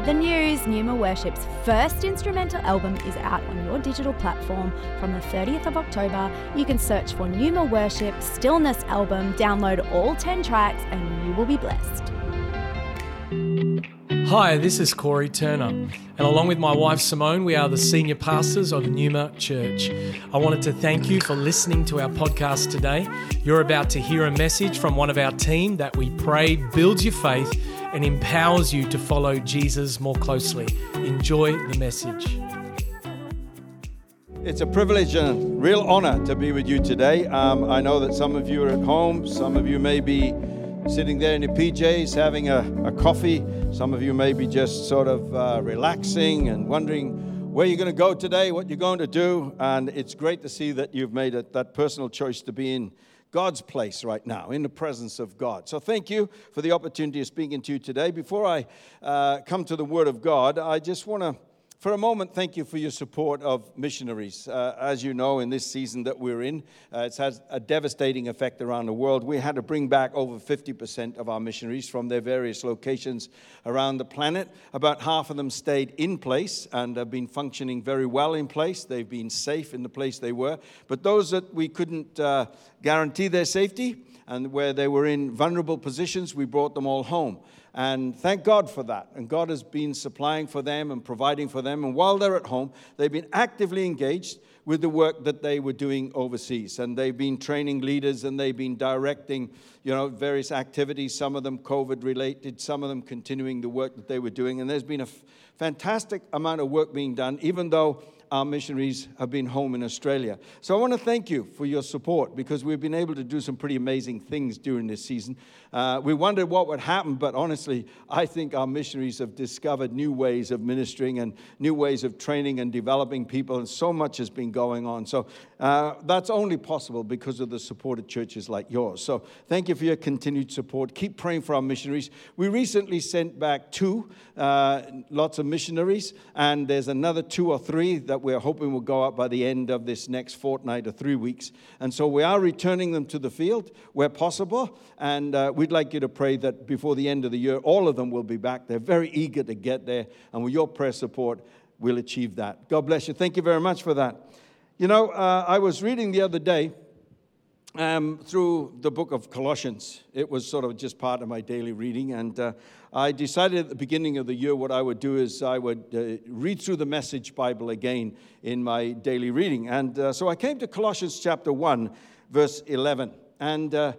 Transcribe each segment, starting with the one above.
heard the news? Numa Worship's first instrumental album is out on your digital platform from the 30th of October. You can search for Numa Worship Stillness album, download all 10 tracks, and you will be blessed. Hi, this is Corey Turner, and along with my wife Simone, we are the senior pastors of Numa Church. I wanted to thank you for listening to our podcast today. You're about to hear a message from one of our team that we pray builds your faith and empowers you to follow Jesus more closely. Enjoy the message. It's a privilege and a real honor to be with you today. Um, I know that some of you are at home, some of you may be sitting there in your PJs having a, a coffee. Some of you may be just sort of uh, relaxing and wondering where you're going to go today, what you're going to do. And it's great to see that you've made that personal choice to be in God's place right now, in the presence of God. So thank you for the opportunity of speaking to you today. Before I uh, come to the Word of God, I just want to for a moment, thank you for your support of missionaries. Uh, as you know, in this season that we're in, uh, it's had a devastating effect around the world. We had to bring back over 50% of our missionaries from their various locations around the planet. About half of them stayed in place and have been functioning very well in place. They've been safe in the place they were. But those that we couldn't uh, guarantee their safety and where they were in vulnerable positions, we brought them all home. And thank God for that. And God has been supplying for them and providing for them. And while they're at home, they've been actively engaged with the work that they were doing overseas. And they've been training leaders and they've been directing, you know, various activities, some of them COVID related, some of them continuing the work that they were doing. And there's been a f- fantastic amount of work being done, even though our missionaries have been home in Australia. So I want to thank you for your support because we've been able to do some pretty amazing things during this season. Uh, we wondered what would happen, but honestly, I think our missionaries have discovered new ways of ministering and new ways of training and developing people, and so much has been going on. So uh, that's only possible because of the support of churches like yours. So thank you for your continued support. Keep praying for our missionaries. We recently sent back two, uh, lots of missionaries, and there's another two or three that we're hoping will go out by the end of this next fortnight or three weeks. And so we are returning them to the field where possible. And uh, we'd like you to pray that before the end of the year, all of them will be back. They're very eager to get there. And with your prayer support, we'll achieve that. God bless you. Thank you very much for that. You know, uh, I was reading the other day um, through the book of Colossians. It was sort of just part of my daily reading. And uh, I decided at the beginning of the year what I would do is I would uh, read through the Message Bible again in my daily reading. And uh, so I came to Colossians chapter 1, verse 11. And uh,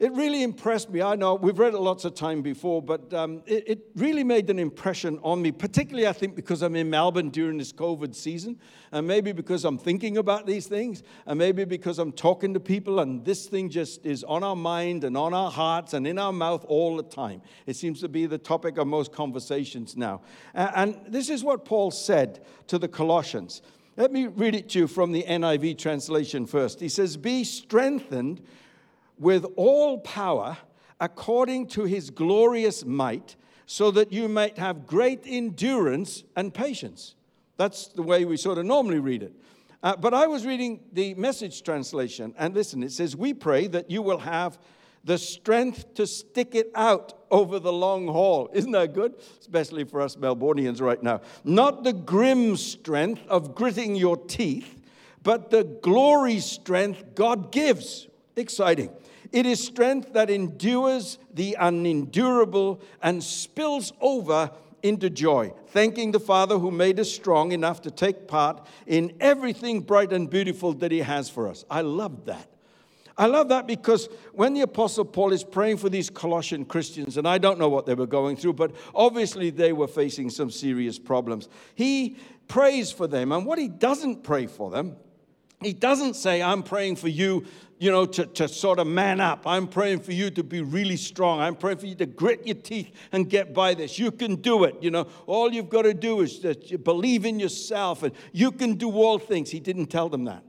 it really impressed me. I know we've read it lots of time before, but um, it, it, really made an impression on me, particularly, I think, because I'm in Melbourne during this COVID season, and maybe because I'm thinking about these things, and maybe because I'm talking to people, and this thing just is on our mind and on our hearts and in our mouth all the time. It seems to be the topic of most conversations now. And this is what Paul said to the Colossians. Let me read it to you from the NIV translation first. He says, Be strengthened with all power according to his glorious might, so that you might have great endurance and patience. That's the way we sort of normally read it. Uh, but I was reading the message translation, and listen, it says, We pray that you will have the strength to stick it out over the long haul. Isn't that good? Especially for us Melburnians right now. Not the grim strength of gritting your teeth, but the glory strength God gives. Exciting. It is strength that endures the unendurable and spills over into joy, thanking the Father who made us strong enough to take part in everything bright and beautiful that He has for us. I love that. I love that because when the Apostle Paul is praying for these Colossian Christians, and I don't know what they were going through, but obviously they were facing some serious problems, he prays for them. And what he doesn't pray for them, he doesn't say, I'm praying for you you know, to, to sort of man up. I'm praying for you to be really strong. I'm praying for you to grit your teeth and get by this. You can do it. You know, all you've got to do is that you believe in yourself and you can do all things. He didn't tell them that.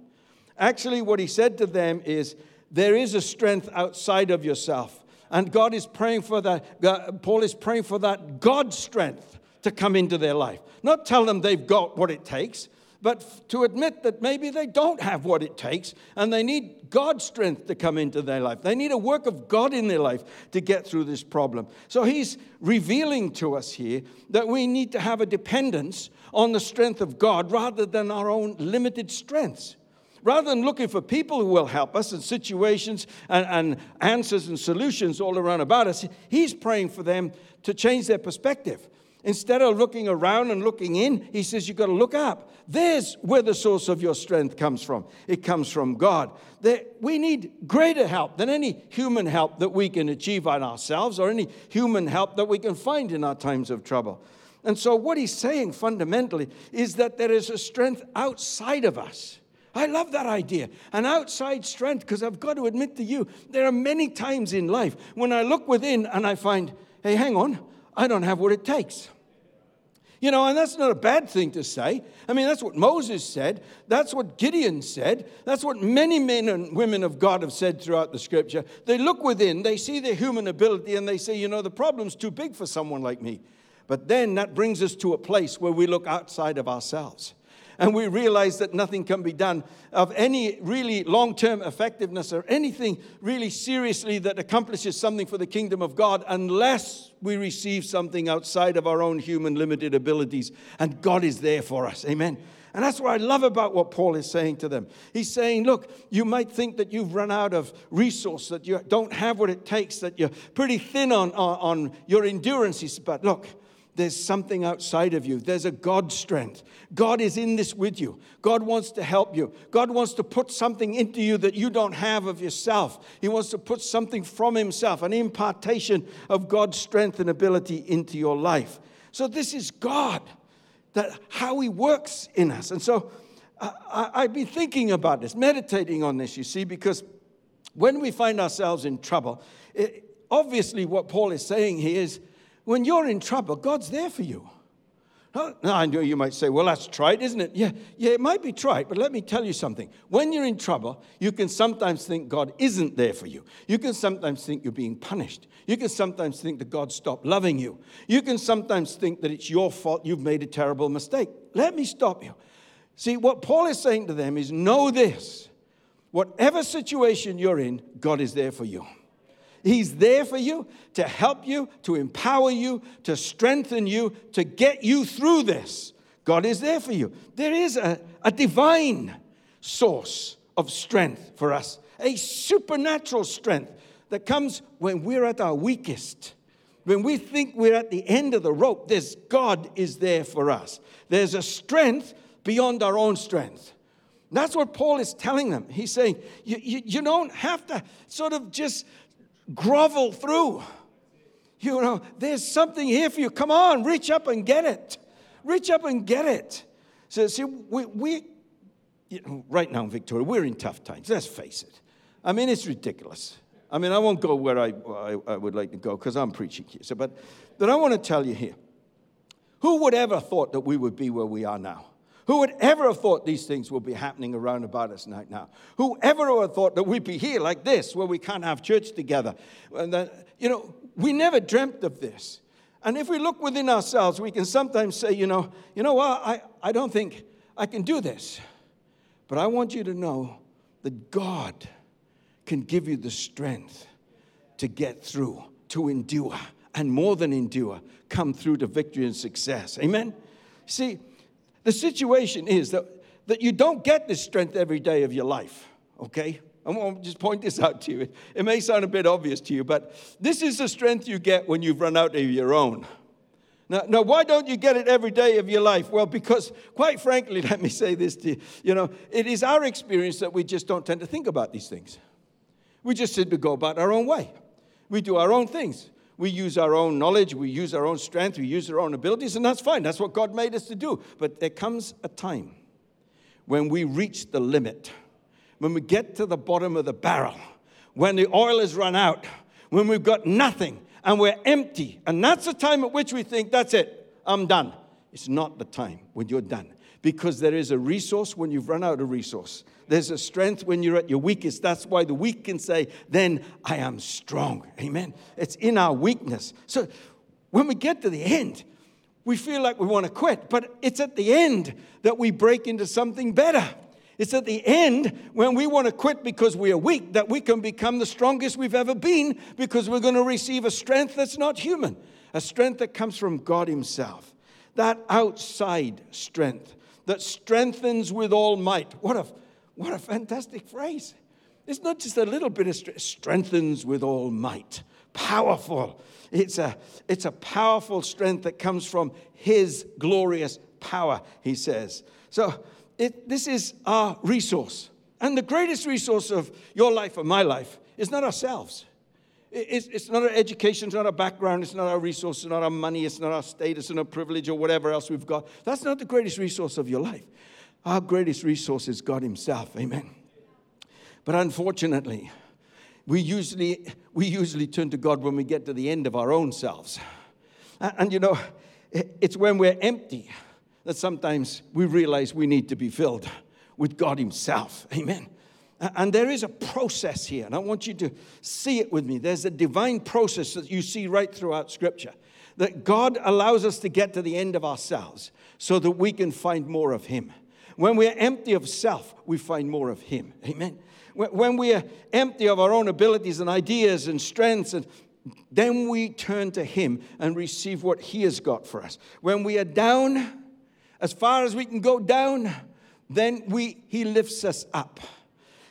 Actually, what he said to them is, there is a strength outside of yourself. And God is praying for that. Paul is praying for that God strength to come into their life. Not tell them they've got what it takes, but to admit that maybe they don't have what it takes and they need God's strength to come into their life. They need a work of God in their life to get through this problem. So he's revealing to us here that we need to have a dependence on the strength of God rather than our own limited strengths. Rather than looking for people who will help us in situations and, and answers and solutions all around about us, he's praying for them to change their perspective Instead of looking around and looking in, he says you've got to look up. There's where the source of your strength comes from. It comes from God. There, we need greater help than any human help that we can achieve on ourselves or any human help that we can find in our times of trouble. And so, what he's saying fundamentally is that there is a strength outside of us. I love that idea. An outside strength, because I've got to admit to you, there are many times in life when I look within and I find, hey, hang on, I don't have what it takes. You know, and that's not a bad thing to say. I mean, that's what Moses said. That's what Gideon said. That's what many men and women of God have said throughout the scripture. They look within, they see their human ability, and they say, you know, the problem's too big for someone like me. But then that brings us to a place where we look outside of ourselves and we realize that nothing can be done of any really long term effectiveness or anything really seriously that accomplishes something for the kingdom of God unless we receive something outside of our own human limited abilities. And God is there for us. Amen. And that's what I love about what Paul is saying to them. He's saying, look, you might think that you've run out of resource, that you don't have what it takes, that you're pretty thin on, on, on your endurance. But look, there's something outside of you. There's a God strength. God is in this with you. God wants to help you. God wants to put something into you that you don't have of yourself. He wants to put something from Himself, an impartation of God's strength and ability into your life. So, this is God, that how He works in us. And so, uh, I, I've been thinking about this, meditating on this, you see, because when we find ourselves in trouble, it, obviously what Paul is saying here is, when you're in trouble, God's there for you. Now, I know you might say, well, that's trite, isn't it? Yeah, yeah, it might be trite, but let me tell you something. When you're in trouble, you can sometimes think God isn't there for you. You can sometimes think you're being punished. You can sometimes think that God stopped loving you. You can sometimes think that it's your fault you've made a terrible mistake. Let me stop you. See, what Paul is saying to them is know this whatever situation you're in, God is there for you. He's there for you to help you, to empower you, to strengthen you, to get you through this. God is there for you. There is a, a divine source of strength for us, a supernatural strength that comes when we're at our weakest. When we think we're at the end of the rope, there's God is there for us. There's a strength beyond our own strength. That's what Paul is telling them. He's saying, you, you, you don't have to sort of just grovel through. You know, there's something here for you. Come on, reach up and get it. Reach up and get it. So, see, we, we you know, right now in Victoria, we're in tough times. Let's face it. I mean, it's ridiculous. I mean, I won't go where I, I, I would like to go because I'm preaching here. So, but, but I want to tell you here who would ever thought that we would be where we are now? Who would ever have thought these things would be happening around about us right now? Who ever would have thought that we'd be here like this, where we can't have church together? And that, you know, we never dreamt of this. And if we look within ourselves, we can sometimes say, you know, you know what, I, I don't think I can do this. But I want you to know that God can give you the strength to get through, to endure, and more than endure, come through to victory and success. Amen? See, the situation is that, that you don't get this strength every day of your life, okay? I want to just point this out to you. It may sound a bit obvious to you, but this is the strength you get when you've run out of your own. Now, now, why don't you get it every day of your life? Well, because, quite frankly, let me say this to you. You know, it is our experience that we just don't tend to think about these things. We just seem to go about our own way. We do our own things. We use our own knowledge, we use our own strength, we use our own abilities, and that's fine. That's what God made us to do. But there comes a time when we reach the limit, when we get to the bottom of the barrel, when the oil has run out, when we've got nothing and we're empty. And that's the time at which we think, that's it, I'm done. It's not the time when you're done because there is a resource when you've run out of resource. There's a strength when you're at your weakest. That's why the weak can say, Then I am strong. Amen. It's in our weakness. So when we get to the end, we feel like we want to quit, but it's at the end that we break into something better. It's at the end when we want to quit because we are weak that we can become the strongest we've ever been because we're going to receive a strength that's not human, a strength that comes from God Himself. That outside strength that strengthens with all might. What a, what a fantastic phrase. It's not just a little bit of strength, strengthens with all might. Powerful. It's a, it's a powerful strength that comes from His glorious power, he says. So, it, this is our resource. And the greatest resource of your life or my life is not ourselves. It's, it's not our education, it's not our background, it's not our resources, it's not our money, it's not our status and our privilege or whatever else we've got. That's not the greatest resource of your life. Our greatest resource is God Himself. Amen. But unfortunately, we usually, we usually turn to God when we get to the end of our own selves. And, and you know, it's when we're empty that sometimes we realize we need to be filled with God Himself. Amen. And there is a process here, and I want you to see it with me. There's a divine process that you see right throughout Scripture that God allows us to get to the end of ourselves so that we can find more of Him. When we're empty of self, we find more of Him. Amen. When we are empty of our own abilities and ideas and strengths, and then we turn to Him and receive what He has got for us. When we are down, as far as we can go down, then we, He lifts us up.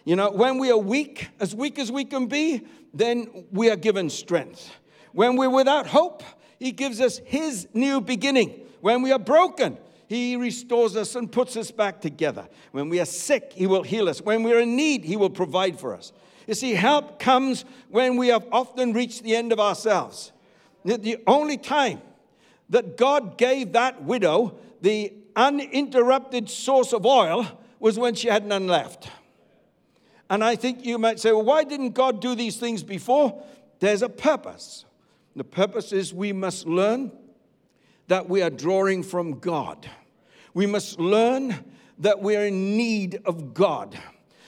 You know, when we are weak, as weak as we can be, then we are given strength. When we're without hope, He gives us His new beginning. When we are broken, He restores us and puts us back together. When we are sick, He will heal us. When we're in need, He will provide for us. You see, help comes when we have often reached the end of ourselves. The only time that God gave that widow the uninterrupted source of oil was when she had none left. And I think you might say, well, why didn't God do these things before? There's a purpose. The purpose is we must learn that we are drawing from God. We must learn that we're in need of God.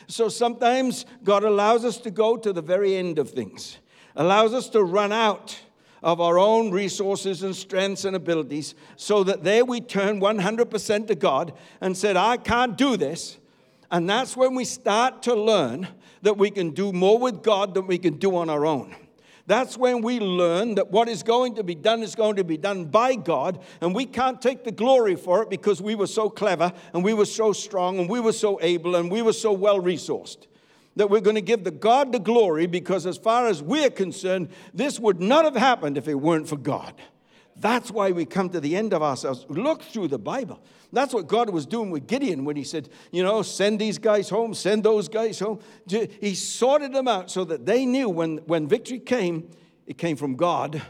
So sometimes God allows us to go to the very end of things, allows us to run out of our own resources and strengths and abilities, so that there we turn 100% to God and said, I can't do this. And that's when we start to learn that we can do more with God than we can do on our own. That's when we learn that what is going to be done is going to be done by God, and we can't take the glory for it because we were so clever and we were so strong and we were so able and we were so well resourced. That we're going to give the God the glory because, as far as we're concerned, this would not have happened if it weren't for God. That's why we come to the end of ourselves. Look through the Bible. That's what God was doing with Gideon when he said, you know, send these guys home, send those guys home. He sorted them out so that they knew when, when victory came, it came from God,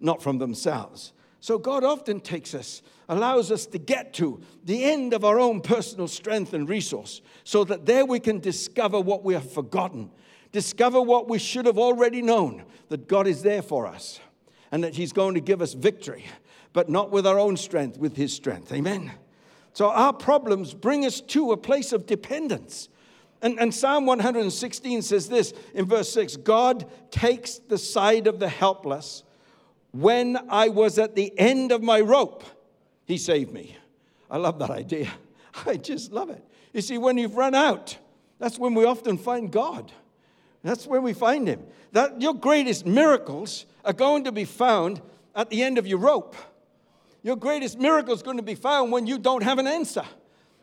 not from themselves. So God often takes us, allows us to get to the end of our own personal strength and resource so that there we can discover what we have forgotten, discover what we should have already known that God is there for us and that He's going to give us victory, but not with our own strength, with His strength. Amen. So our problems bring us to a place of dependence. And, and, Psalm 116 says this in verse 6 God takes the side of the helpless. When I was at the end of my rope, He saved me. I love that idea. I just love it. You see, when you've run out, that's when we often find God. That's where we find Him. That your greatest miracles are going to be found at the end of your rope. Your greatest miracle is going to be found when you don't have an answer.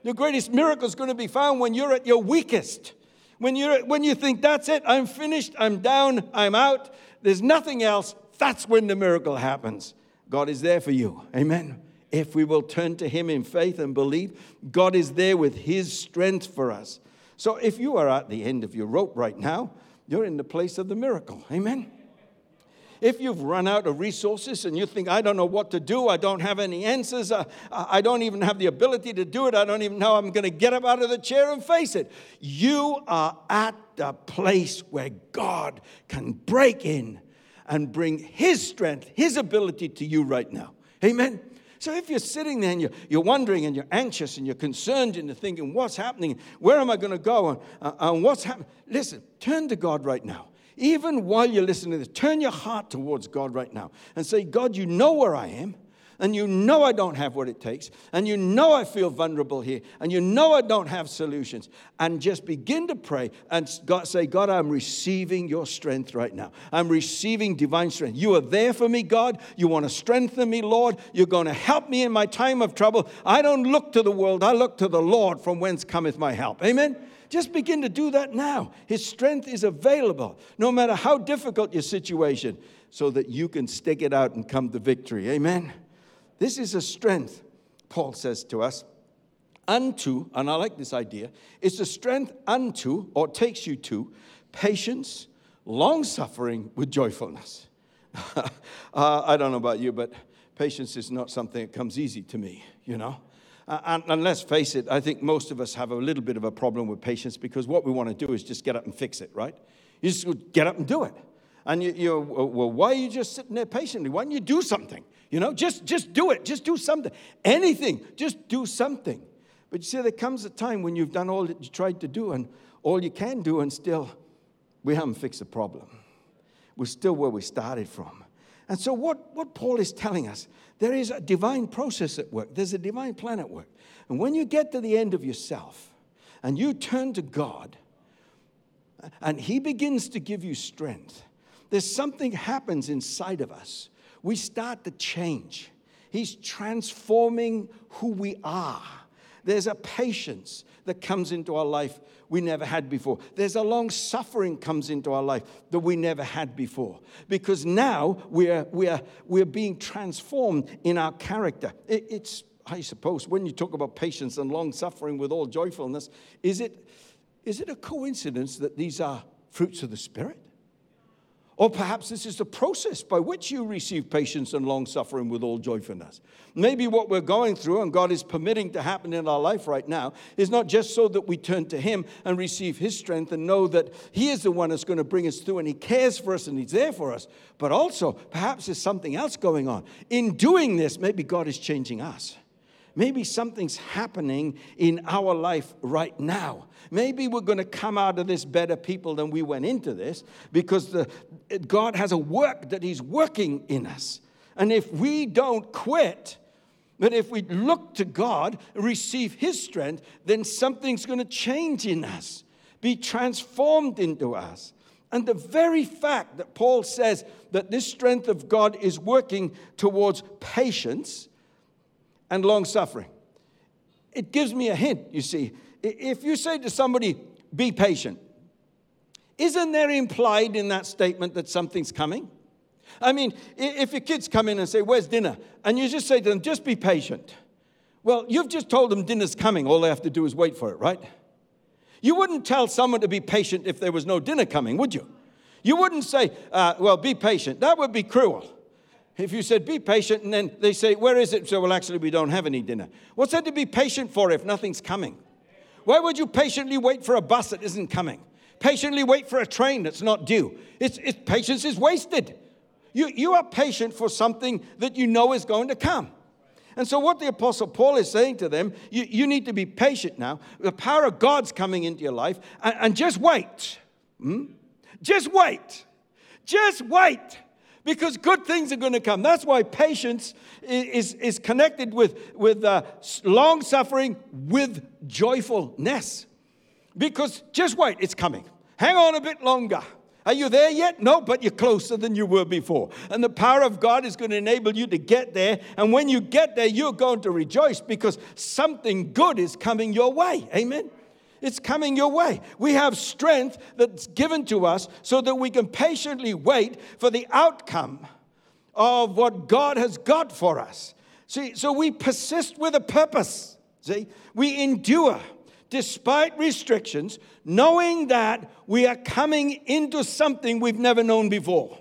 Your greatest miracle is going to be found when you're at your weakest. When, you're, when you think, that's it, I'm finished, I'm down, I'm out, there's nothing else, that's when the miracle happens. God is there for you. Amen. If we will turn to Him in faith and believe, God is there with His strength for us. So if you are at the end of your rope right now, you're in the place of the miracle. Amen. If you've run out of resources and you think, I don't know what to do, I don't have any answers, uh, I don't even have the ability to do it, I don't even know I'm going to get up out of the chair and face it, you are at the place where God can break in and bring His strength, His ability to you right now. Amen. So if you're sitting there and you're, you're wondering and you're anxious and you're concerned and you're thinking, what's happening? Where am I going to go? And, uh, and what's happening? Listen, turn to God right now. Even while you're listening to this, turn your heart towards God right now and say, God, you know where I am. and you know I don't have what it takes, and you know I feel vulnerable here, and you know I don't have solutions, and just begin to pray and God, say, God, I'm receiving your strength right now. I'm receiving divine strength. You are there for me, God. You want to strengthen me, Lord. You're going to help me in my time of trouble. I don't look to the world, I look to the Lord from whence cometh my help. Amen. Just begin to do that now. His strength is available, no matter how difficult your situation, so that you can stick it out and come to victory. Amen. This is a strength, Paul says to us, unto, and I like this idea, it's a strength unto, or takes you to, patience, long suffering with joyfulness. uh, I don't know about you, but patience is not something that comes easy to me, you know. Uh, and, and, let's face it, I think most of us have a little bit of a problem with patience because what we want to do is just get up and fix it, right? You just get up and do it. And you, you well, why are you just sitting there patiently? Why don't you do something? You know, just, just do it. Just do something. Anything. Just do something. But you see, there comes a time when you've done all that you tried to do and all you can do, and still we haven't fixed the problem. We're still where we started from. And so, what, what Paul is telling us, there is a divine process at work, there's a divine plan at work. And when you get to the end of yourself and you turn to God, and He begins to give you strength, there's something happens inside of us we start to change. He's transforming who we are. There's a patience that comes into our life we never had before. There's a long suffering comes into our life that we never had before. Because now we're, we're, we're being transformed in our character. It, it's, I suppose, when you talk about patience and long suffering with all joyfulness, is it, is it a coincidence that these are fruits of the Spirit? Or perhaps this is the process by which you receive patience and long suffering with all joyfulness. Maybe what we're going through and God is permitting to happen in our life right now is not just so that we turn to Him and receive His strength and know that He is the one that's going to bring us through and He cares for us and He's there for us, but also perhaps there's something else going on. In doing this, maybe God is changing us. Maybe something's happening in our life right now. Maybe we're going to come out of this better people than we went into this because the, God has a work that He's working in us. And if we don't quit, but if we look to God, receive His strength, then something's going to change in us, be transformed into us. And the very fact that Paul says that this strength of God is working towards patience and long suffering. It gives me a hint, you see. If you say to somebody, be patient, isn't there implied in that statement that something's coming? I mean, if your kids come in and say, Where's dinner? And you just say to them, Just be patient. Well, you've just told them dinner's coming. All they have to do is wait for it, right? You wouldn't tell someone to be patient if there was no dinner coming, would you? You wouldn't say, uh, Well, be patient. That would be cruel. If you said, be patient, and then they say, where is it? So, well, actually, we don't have any dinner. What's that to be patient for if nothing's coming? Why would you patiently wait for a bus that isn't coming? Patiently wait for a train that's not due. It's, it's, patience is wasted. You, you are patient for something that you know is going to come. And so, what the Apostle Paul is saying to them, you, you need to be patient now. The power of God's coming into your life, and, and just wait. Hmm? Just wait. Just wait because good things are going to come. That's why patience is, is connected with, with uh, long suffering with joyfulness. Because just wait, it's coming. Hang on a bit longer. Are you there yet? No, but you're closer than you were before. And the power of God is going to enable you to get there. And when you get there, you're going to rejoice because something good is coming your way. Amen. It's coming your way. We have strength that's given to us so that we can patiently wait for the outcome of what God has got for us. See, so we persist with a purpose. See, we endure despite restrictions, knowing that we are coming into something we've never known before.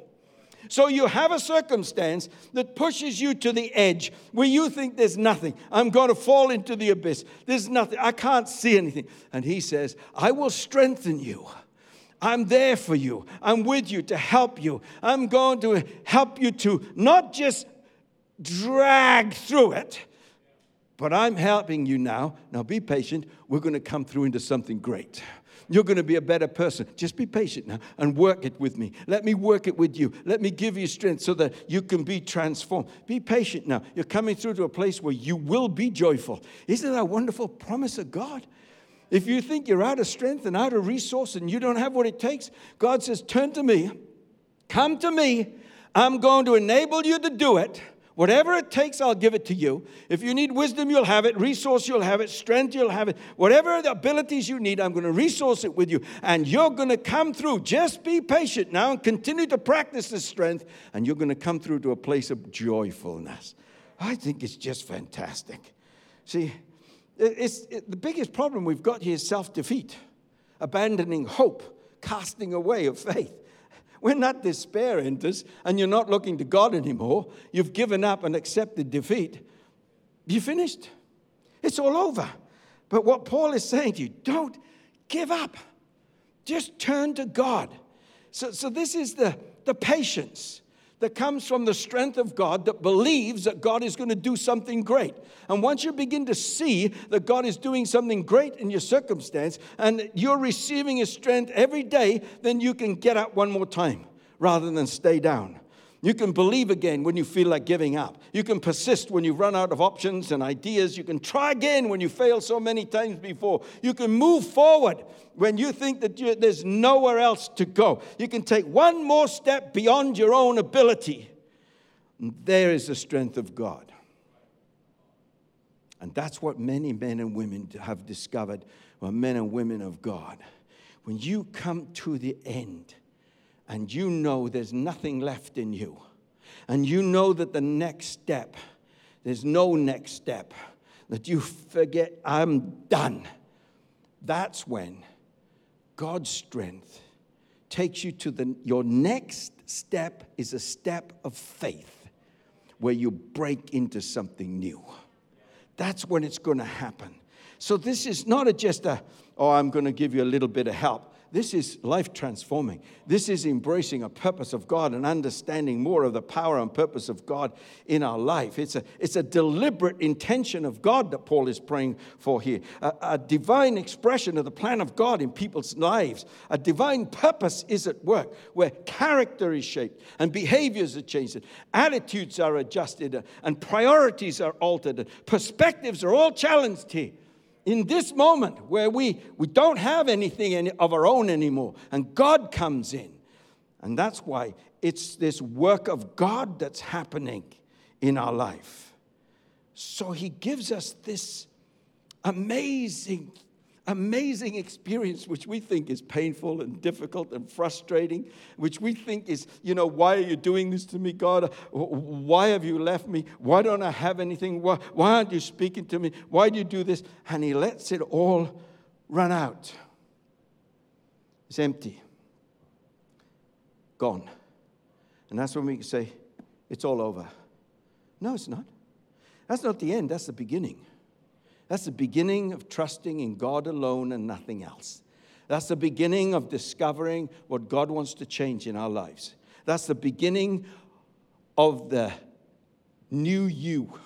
So you have a circumstance that pushes you to the edge where you think there's nothing. I'm going to fall into the abyss. There's nothing. I can't see anything. And he says, I will strengthen you. I'm there for you. I'm with you to help you. I'm going to help you to not just drag through it, but I'm helping you now. Now be patient. We're going to come through into something great. You're going to be a better person. Just be patient now and work it with me. Let me work it with you. Let me give you strength so that you can be transformed. Be patient now. You're coming through to a place where you will be joyful. Isn't that a wonderful promise of God? If you think you're out of strength and out of resource and you don't have what it takes, God says, Turn to me, come to me. I'm going to enable you to do it. Whatever it takes, I'll give it to you. If you need wisdom, you'll have it. Resource, you'll have it. Strength, you'll have it. Whatever the abilities you need, I'm going to resource it with you. And you're going to come through. Just be patient now and continue to practice this strength. And you're going to come through to a place of joyfulness. I think it's just fantastic. See, it's, it, the biggest problem we've got here is self defeat, abandoning hope, casting away of faith. When that despair enters and you're not looking to God anymore, you've given up and accepted defeat, you finished. It's all over. But what Paul is saying to you, don't give up. Just turn to God. So, so this is the, the patience that comes from the strength of God that believes that God is going to do something great. And once you begin to see that God is doing something great in your circumstance and you're receiving His strength every day, then you can get up one more time rather than stay down. You can believe again when you feel like giving up. You can persist when you run out of options and ideas. You can try again when you fail so many times before. You can move forward when you think that you, there's nowhere else to go. You can take one more step beyond your own ability. And there is the strength of God. And that's what many men and women have discovered, well, men and women of God. When you come to the end, and you know there's nothing left in you, and you know that the next step, there's no next step, that you forget, I'm done, that's when God's strength takes you to the, your next step is a step of faith where you break into something new. That's when it's going to happen. So this is not a, just a, oh, I'm going to give you a little bit of help. This is life transforming. This is embracing a purpose of God and understanding more of the power and purpose of God in our life. It's a, it's a deliberate intention of God that Paul is praying for here. A, a divine expression of the plan of God in people's lives. A divine purpose is at work where character is shaped and behaviors are changed, attitudes are adjusted, and priorities are altered, perspectives are all challenged here in this moment where we, we don't have anything any, of our own anymore, and God comes in. And that's why it's this work of God that's happening in our life. So He gives us this amazing amazing experience, which we think is painful and difficult and frustrating, which we think is, you know, why are you doing this to me, God? Why have you left me? Why don't I have anything? Why, why aren't you speaking to me? Why do you do this? And He lets it all run out. It's empty, gone. And that's when we say, it's all over. No, it's not. That's not the end, that's the beginning. That's the beginning of trusting in God alone and nothing else. That's the beginning of discovering what God wants to change in our lives. That's the beginning of the new you,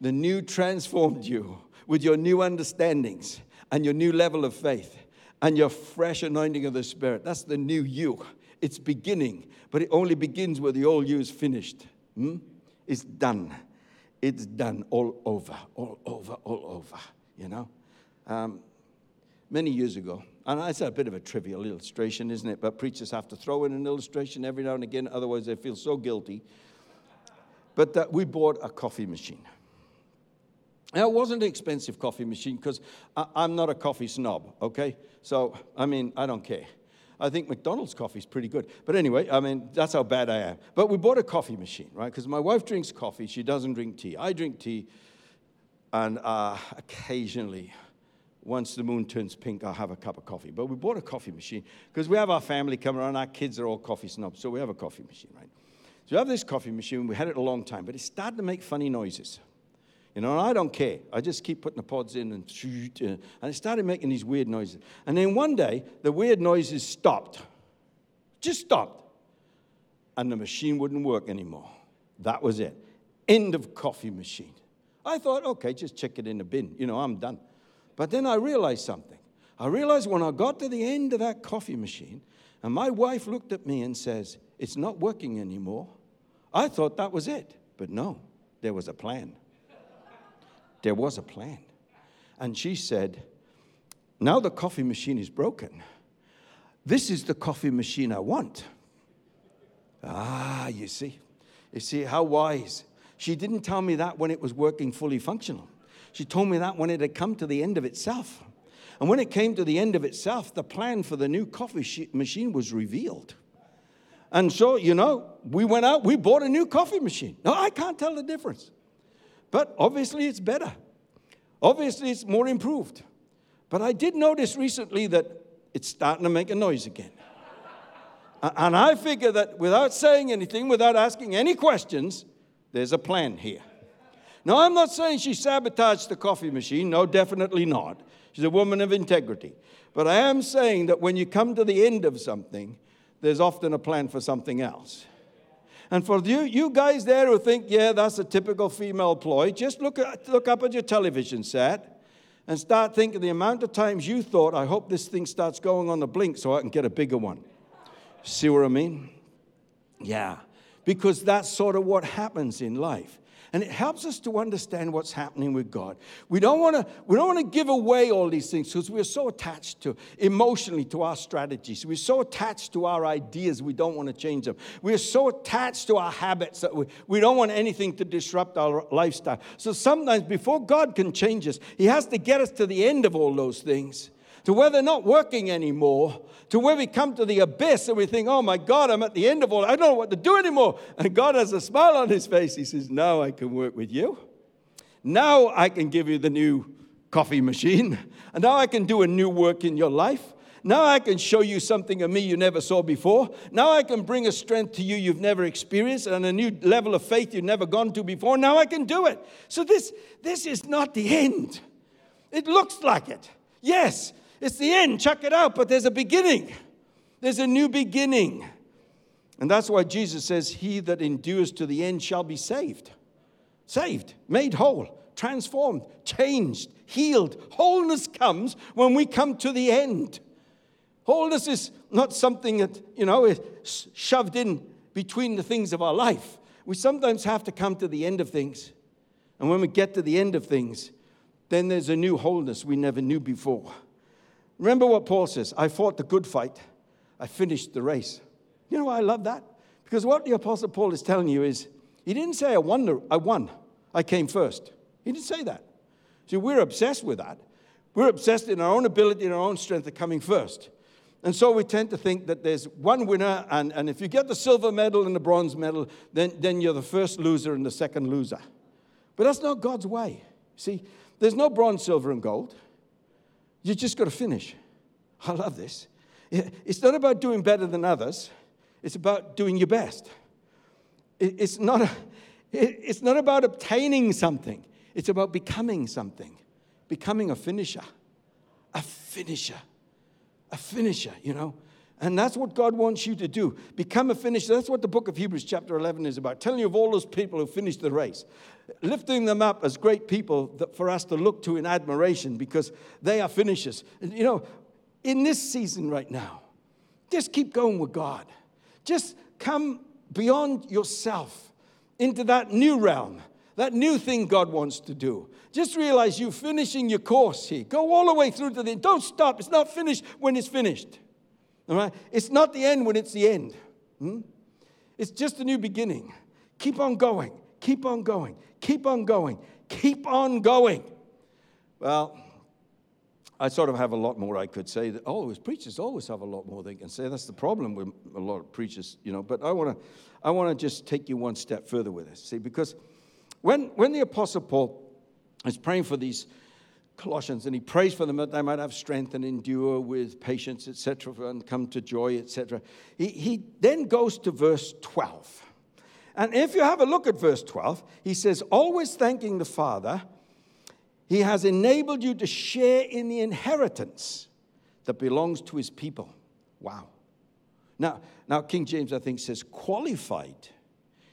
the new transformed you with your new understandings and your new level of faith and your fresh anointing of the Spirit. That's the new you. It's beginning, but it only begins where the old you is finished. Hmm? It's done it's done all over, all over, all over, you know. Um, many years ago, and it's a bit of a trivial illustration, isn't it? But preachers have to throw in an illustration every now and again, otherwise they feel so guilty. But uh, we bought a coffee machine. Now, it wasn't an expensive coffee machine because I'm not a coffee snob, okay? So, I mean, I don't care. I think McDonald's coffee is pretty good. But anyway, I mean, that's how bad I am. But we bought a coffee machine, right? Because my wife drinks coffee. She doesn't drink tea. I drink tea. And uh, occasionally, once the moon turns pink, I'll have a cup of coffee. But we bought a coffee machine because we have our family coming around. Our kids are all coffee snobs. So we have a coffee machine, right? So we have this coffee machine. We had it a long time, but it started to make funny noises. You know, I don't care. I just keep putting the pods in and shoot. Uh, and it started making these weird noises. And then one day, the weird noises stopped. Just stopped. And the machine wouldn't work anymore. That was it. End of coffee machine. I thought, okay, just check it in the bin. You know, I'm done. But then I realized something. I realized when I got to the end of that coffee machine, and my wife looked at me and says, It's not working anymore. I thought that was it. But no, there was a plan. There was a plan. And she said, Now the coffee machine is broken. This is the coffee machine I want. Ah, you see. You see how wise. She didn't tell me that when it was working fully functional. She told me that when it had come to the end of itself. And when it came to the end of itself, the plan for the new coffee machine was revealed. And so, you know, we went out, we bought a new coffee machine. Now, I can't tell the difference. But obviously, it's better. Obviously, it's more improved. But I did notice recently that it's starting to make a noise again. and I figure that without saying anything, without asking any questions, there's a plan here. Now, I'm not saying she sabotaged the coffee machine. No, definitely not. She's a woman of integrity. But I am saying that when you come to the end of something, there's often a plan for something else. And for you, you guys there who think, yeah, that's a typical female ploy, just look, at, look up at your television set and start thinking the amount of times you thought, I hope this thing starts going on the blink so I can get a bigger one. See what I mean? Yeah, because that's sort of what happens in life. And it helps us to understand what's happening with God. We don't want to we don't want to give away all these things because we're so attached to emotionally to our strategies. We're so attached to our ideas we don't want to change them. We're so attached to our habits that we, we don't want anything to disrupt our lifestyle. So sometimes before God can change us, He has to get us to the end of all those things to where they're not working anymore, to where we come to the abyss and we think, oh my God, I'm at the end of all, I don't know what to do anymore. And God has a smile on his face. He says, Now I can work with you. Now I can give you the new coffee machine. And now I can do a new work in your life. Now I can show you something of me you never saw before. Now I can bring a strength to you you've never experienced and a new level of faith you've never gone to before. Now I can do it. So this, this is not the end. It looks like it. Yes, it's the end, check it out, but there's a beginning. There's a new beginning. And that's why Jesus says, He that endures to the end shall be saved. Saved, made whole, transformed, changed, healed. Wholeness comes when we come to the end. Wholeness is not something that, you know, is shoved in between the things of our life. We sometimes have to come to the end of things. And when we get to the end of things, then there's a new wholeness we never knew before. Remember what Paul says I fought the good fight, I finished the race. You know why I love that? Because what the Apostle Paul is telling you is, he didn't say, I won, I won, I came first. He didn't say that. See, we're obsessed with that. We're obsessed in our own ability and our own strength of coming first. And so we tend to think that there's one winner, and, and if you get the silver medal and the bronze medal, then, then you're the first loser and the second loser. But that's not God's way. See, there's no bronze, silver, and gold. You just got to finish. I love this. It's not about doing better than others, it's about doing your best. It's not, a, it's not about obtaining something, it's about becoming something, becoming a finisher. A finisher. A finisher, you know. And that's what God wants you to do. Become a finisher. That's what the book of Hebrews, chapter 11, is about. Telling you of all those people who finished the race. Lifting them up as great people for us to look to in admiration because they are finishers. You know, in this season right now, just keep going with God. Just come beyond yourself into that new realm, that new thing God wants to do. Just realize you're finishing your course here. Go all the way through to the end. Don't stop. It's not finished when it's finished. All right? It's not the end when it's the end. Hmm? It's just a new beginning. Keep on going. Keep on going. Keep on going. Keep on going. Well, I sort of have a lot more I could say. That, oh, preachers always have a lot more they can say. That's the problem with a lot of preachers, you know. But I want to, I want to just take you one step further with this. See, because when when the Apostle Paul is praying for these Colossians, and he prays for them that they might have strength and endure with patience, etc., and come to joy, etc. He, he then goes to verse 12. And if you have a look at verse 12, he says, Always thanking the Father, he has enabled you to share in the inheritance that belongs to his people. Wow. Now, now King James, I think, says qualified.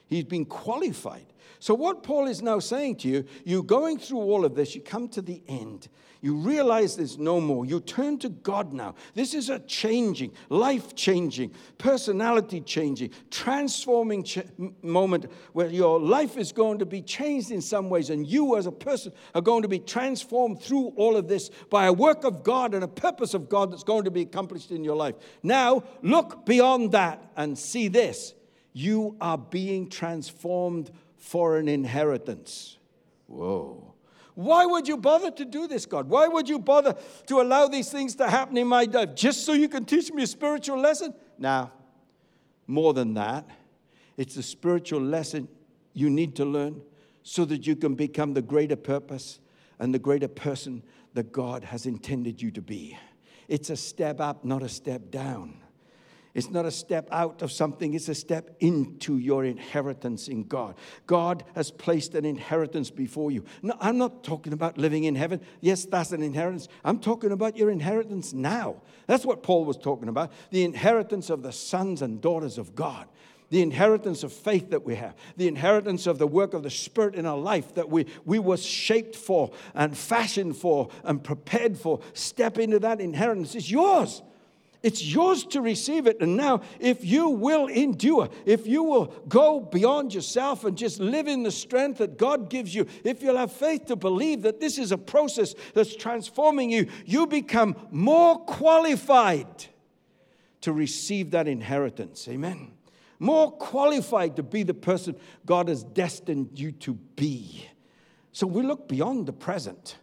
He's been qualified. So, what Paul is now saying to you, you're going through all of this, you come to the end. You realize there's no more. You turn to God now. This is a changing, life changing, personality changing, transforming ch- moment where your life is going to be changed in some ways, and you as a person are going to be transformed through all of this by a work of God and a purpose of God that's going to be accomplished in your life. Now, look beyond that and see this you are being transformed for an inheritance. Whoa. Why would you bother to do this, God? Why would you bother to allow these things to happen in my life just so you can teach me a spiritual lesson? Now, more than that, it's a spiritual lesson you need to learn so that you can become the greater purpose and the greater person that God has intended you to be. It's a step up, not a step down. It's not a step out of something, it's a step into your inheritance in God. God has placed an inheritance before you. No, I'm not talking about living in heaven. Yes, that's an inheritance. I'm talking about your inheritance now. That's what Paul was talking about the inheritance of the sons and daughters of God the inheritance of faith that we have, the inheritance of the work of the Spirit in our life that we, we were shaped for and fashioned for and prepared for. Step into that inheritance. It's yours. It's yours to receive it. And now, if you will endure, if you will go beyond yourself and just live in the strength that God gives you, if you'll have faith to believe that this is a process that's transforming you, you become more qualified to receive that inheritance. Amen. More qualified to be the person God has destined you to be. So we look beyond the present.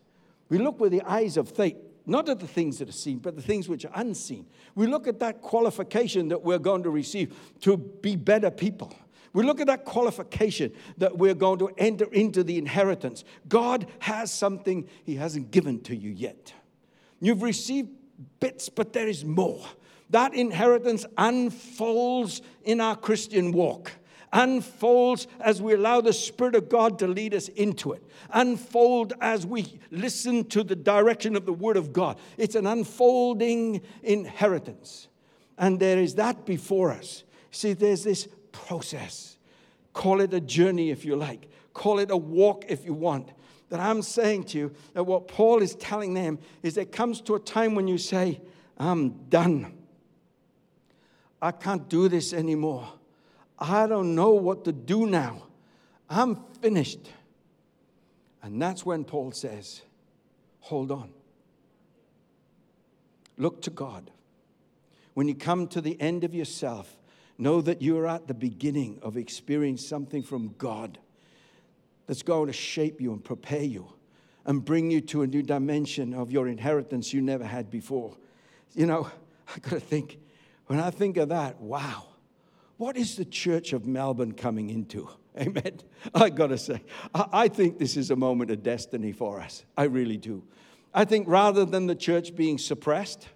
We look with the eyes of faith not at the things that are seen, but the things which are unseen. We look at that qualification that we're going to receive to be better people. We look at that qualification that we're going to enter into the inheritance. God has something He hasn't given to you yet. You've received bits, but there is more. That inheritance unfolds in our Christian walk unfolds as we allow the Spirit of God to lead us into it, unfold as we listen to the direction of the Word of God. It's an unfolding inheritance. And there is that before us. See, there's this process. Call it a journey if you like, call it a walk if you want. That I'm saying to you that what Paul is telling them is there comes to a time when you say, I'm done. I can't do this anymore. I don't know what to do now. I'm finished. And that's when Paul says, Hold on. Look to God. When you come to the end of yourself, know that you're at the beginning of experiencing something from God that's going to shape you and prepare you and bring you to a new dimension of your inheritance you never had before. You know, I got to think, when I think of that, wow. What is the church of Melbourne coming into? Amen. I got to say, I think this is a moment of destiny for us. I really do. I think rather than the church being suppressed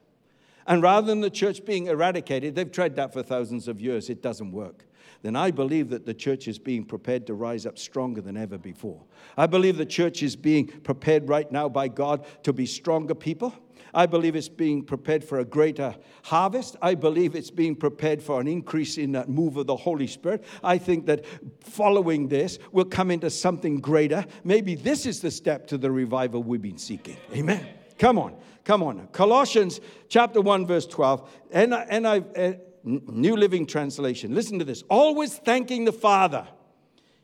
and rather than the church being eradicated, they've tried that for thousands of years, it doesn't work. Then I believe that the church is being prepared to rise up stronger than ever before. I believe the church is being prepared right now by God to be stronger people I believe it's being prepared for a greater harvest. I believe it's being prepared for an increase in that move of the Holy Spirit. I think that following this, we'll come into something greater. Maybe this is the step to the revival we've been seeking. Amen. Come on, come on. Colossians chapter 1, verse 12. And, and I, New Living Translation. Listen to this. Always thanking the Father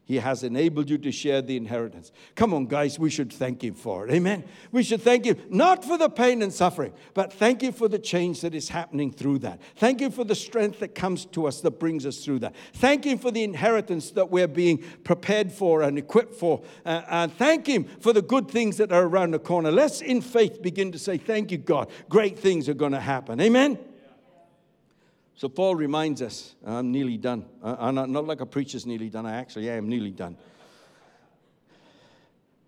he has enabled you to share the inheritance. Come on, guys, we should thank Him for it. Amen. We should thank Him not for the pain and suffering, but thank you for the change that is happening through that. Thank you for the strength that comes to us that brings us through that. Thank Him for the inheritance that we're being prepared for and equipped for. Uh, and thank Him for the good things that are around the corner. Let's, in faith, begin to say, Thank you, God. Great things are going to happen. Amen. So Paul reminds us, I'm nearly done. I'm not, not like a preacher's nearly done, I actually am nearly done.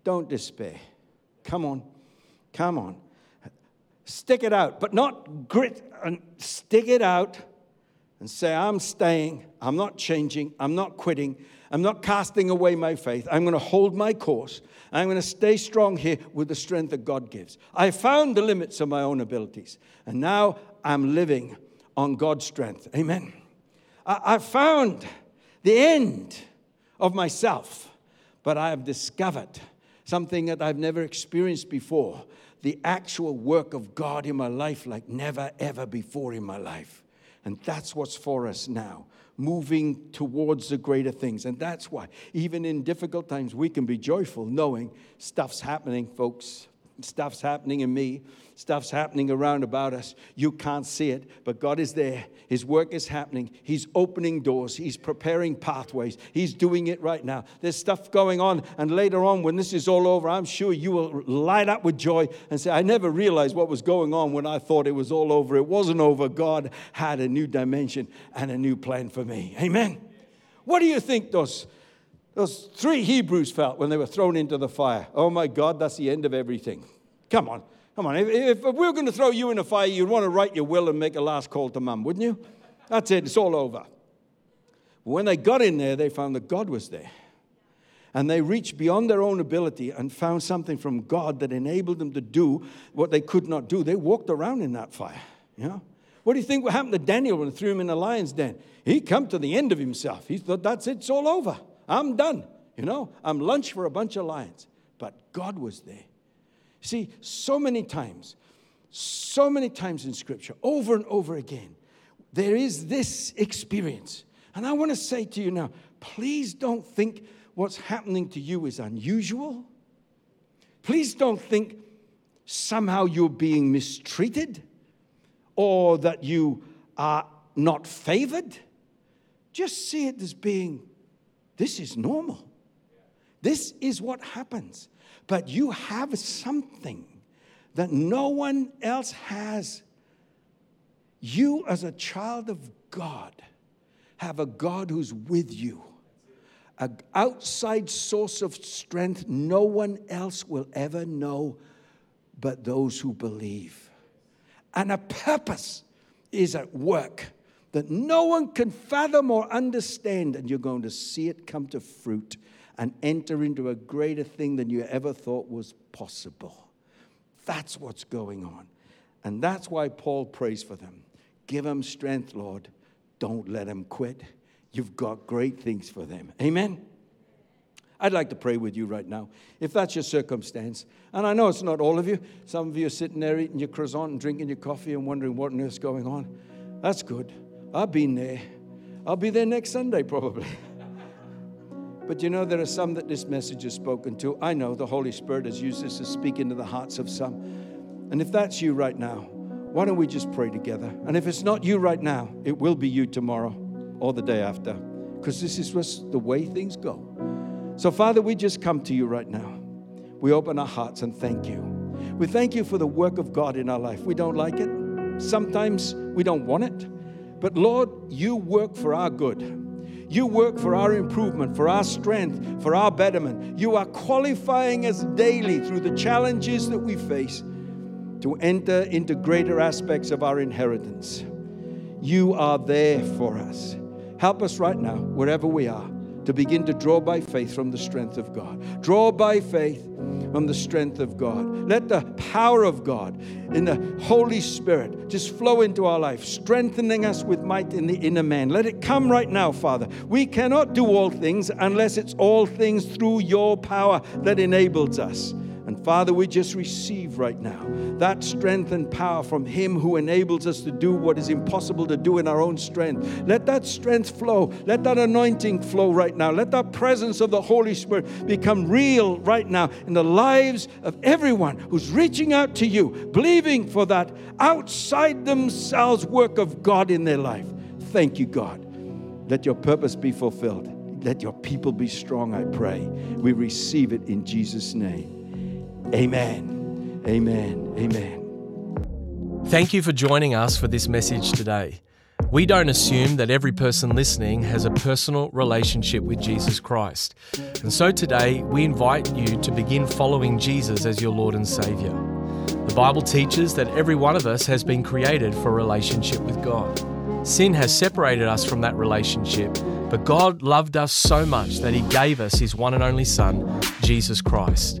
Don't despair. Come on. Come on. Stick it out, but not grit and stick it out and say, I'm staying, I'm not changing, I'm not quitting, I'm not casting away my faith. I'm going to hold my course. I'm going to stay strong here with the strength that God gives. I found the limits of my own abilities, and now I'm living on God's strength. Amen. I, I found the end of myself, but I have discovered something that I've never experienced before the actual work of God in my life like never, ever before in my life. And that's what's for us now, moving towards the greater things. And that's why, even in difficult times, we can be joyful knowing stuff's happening, folks. Stuff's happening in me stuff's happening around about us. You can't see it, but God is there. His work is happening. He's opening doors. He's preparing pathways. He's doing it right now. There's stuff going on. And later on, when this is all over, I'm sure you will light up with joy and say, I never realized what was going on when I thought it was all over. It wasn't over. God had a new dimension and a new plan for me. Amen. What do you think those? Those three Hebrews felt when they were thrown into the fire. Oh my God, that's the end of everything. Come on. Come on, if, if we were going to throw you in a fire, you'd want to write your will and make a last call to mum, wouldn't you? That's it, it's all over. When they got in there, they found that God was there. And they reached beyond their own ability and found something from God that enabled them to do what they could not do. They walked around in that fire. You know? What do you think happened to Daniel when they threw him in the lion's den? He come to the end of himself. He thought, that's it, it's all over. I'm done. You know, I'm lunch for a bunch of lions. But God was there. See, so many times, so many times in Scripture, over and over again, there is this experience. And I want to say to you now, please don't think what's happening to you is unusual. Please don't think somehow you're being mistreated or that you are not favored. Just see it as being this is normal. This is what happens but you have something that no one else has. You, as a child of God, have a God who's with you, an outside source of strength no one else will ever know but those who believe. And a purpose is at work that no one can fathom or understand, and you're going to see it come to fruit and enter into a greater thing than you ever thought was possible. That's what's going on. And that's why Paul prays for them. Give them strength, Lord. Don't let them quit. You've got great things for them. Amen. I'd like to pray with you right now, if that's your circumstance. And I know it's not all of you. Some of you are sitting there eating your croissant and drinking your coffee and wondering what on earth's going on. That's good. I've been there. I'll be there next Sunday, probably. But you know, there are some that this message has spoken to. I know the Holy Spirit has used this to speak into the hearts of some. And if that's you right now, why don't we just pray together? And if it's not you right now, it will be you tomorrow or the day after, because this is just the way things go. So, Father, we just come to you right now. We open our hearts and thank you. We thank you for the work of God in our life. We don't like it, sometimes we don't want it. But Lord, you work for our good. You work for our improvement, for our strength, for our betterment. You are qualifying us daily through the challenges that we face to enter into greater aspects of our inheritance. You are there for us. Help us right now, wherever we are to begin to draw by faith from the strength of God. Draw by faith from the strength of God. Let the power of God in the Holy Spirit just flow into our life, strengthening us with might in the inner man. Let it come right now, Father. We cannot do all things unless it's all things through your power that enables us. Father, we just receive right now that strength and power from Him who enables us to do what is impossible to do in our own strength. Let that strength flow. Let that anointing flow right now. Let that presence of the Holy Spirit become real right now in the lives of everyone who's reaching out to you, believing for that outside themselves work of God in their life. Thank you, God. Let your purpose be fulfilled. Let your people be strong, I pray. We receive it in Jesus' name. Amen. Amen. Amen. Thank you for joining us for this message today. We don't assume that every person listening has a personal relationship with Jesus Christ. And so today, we invite you to begin following Jesus as your Lord and Savior. The Bible teaches that every one of us has been created for a relationship with God. Sin has separated us from that relationship, but God loved us so much that He gave us His one and only Son, Jesus Christ.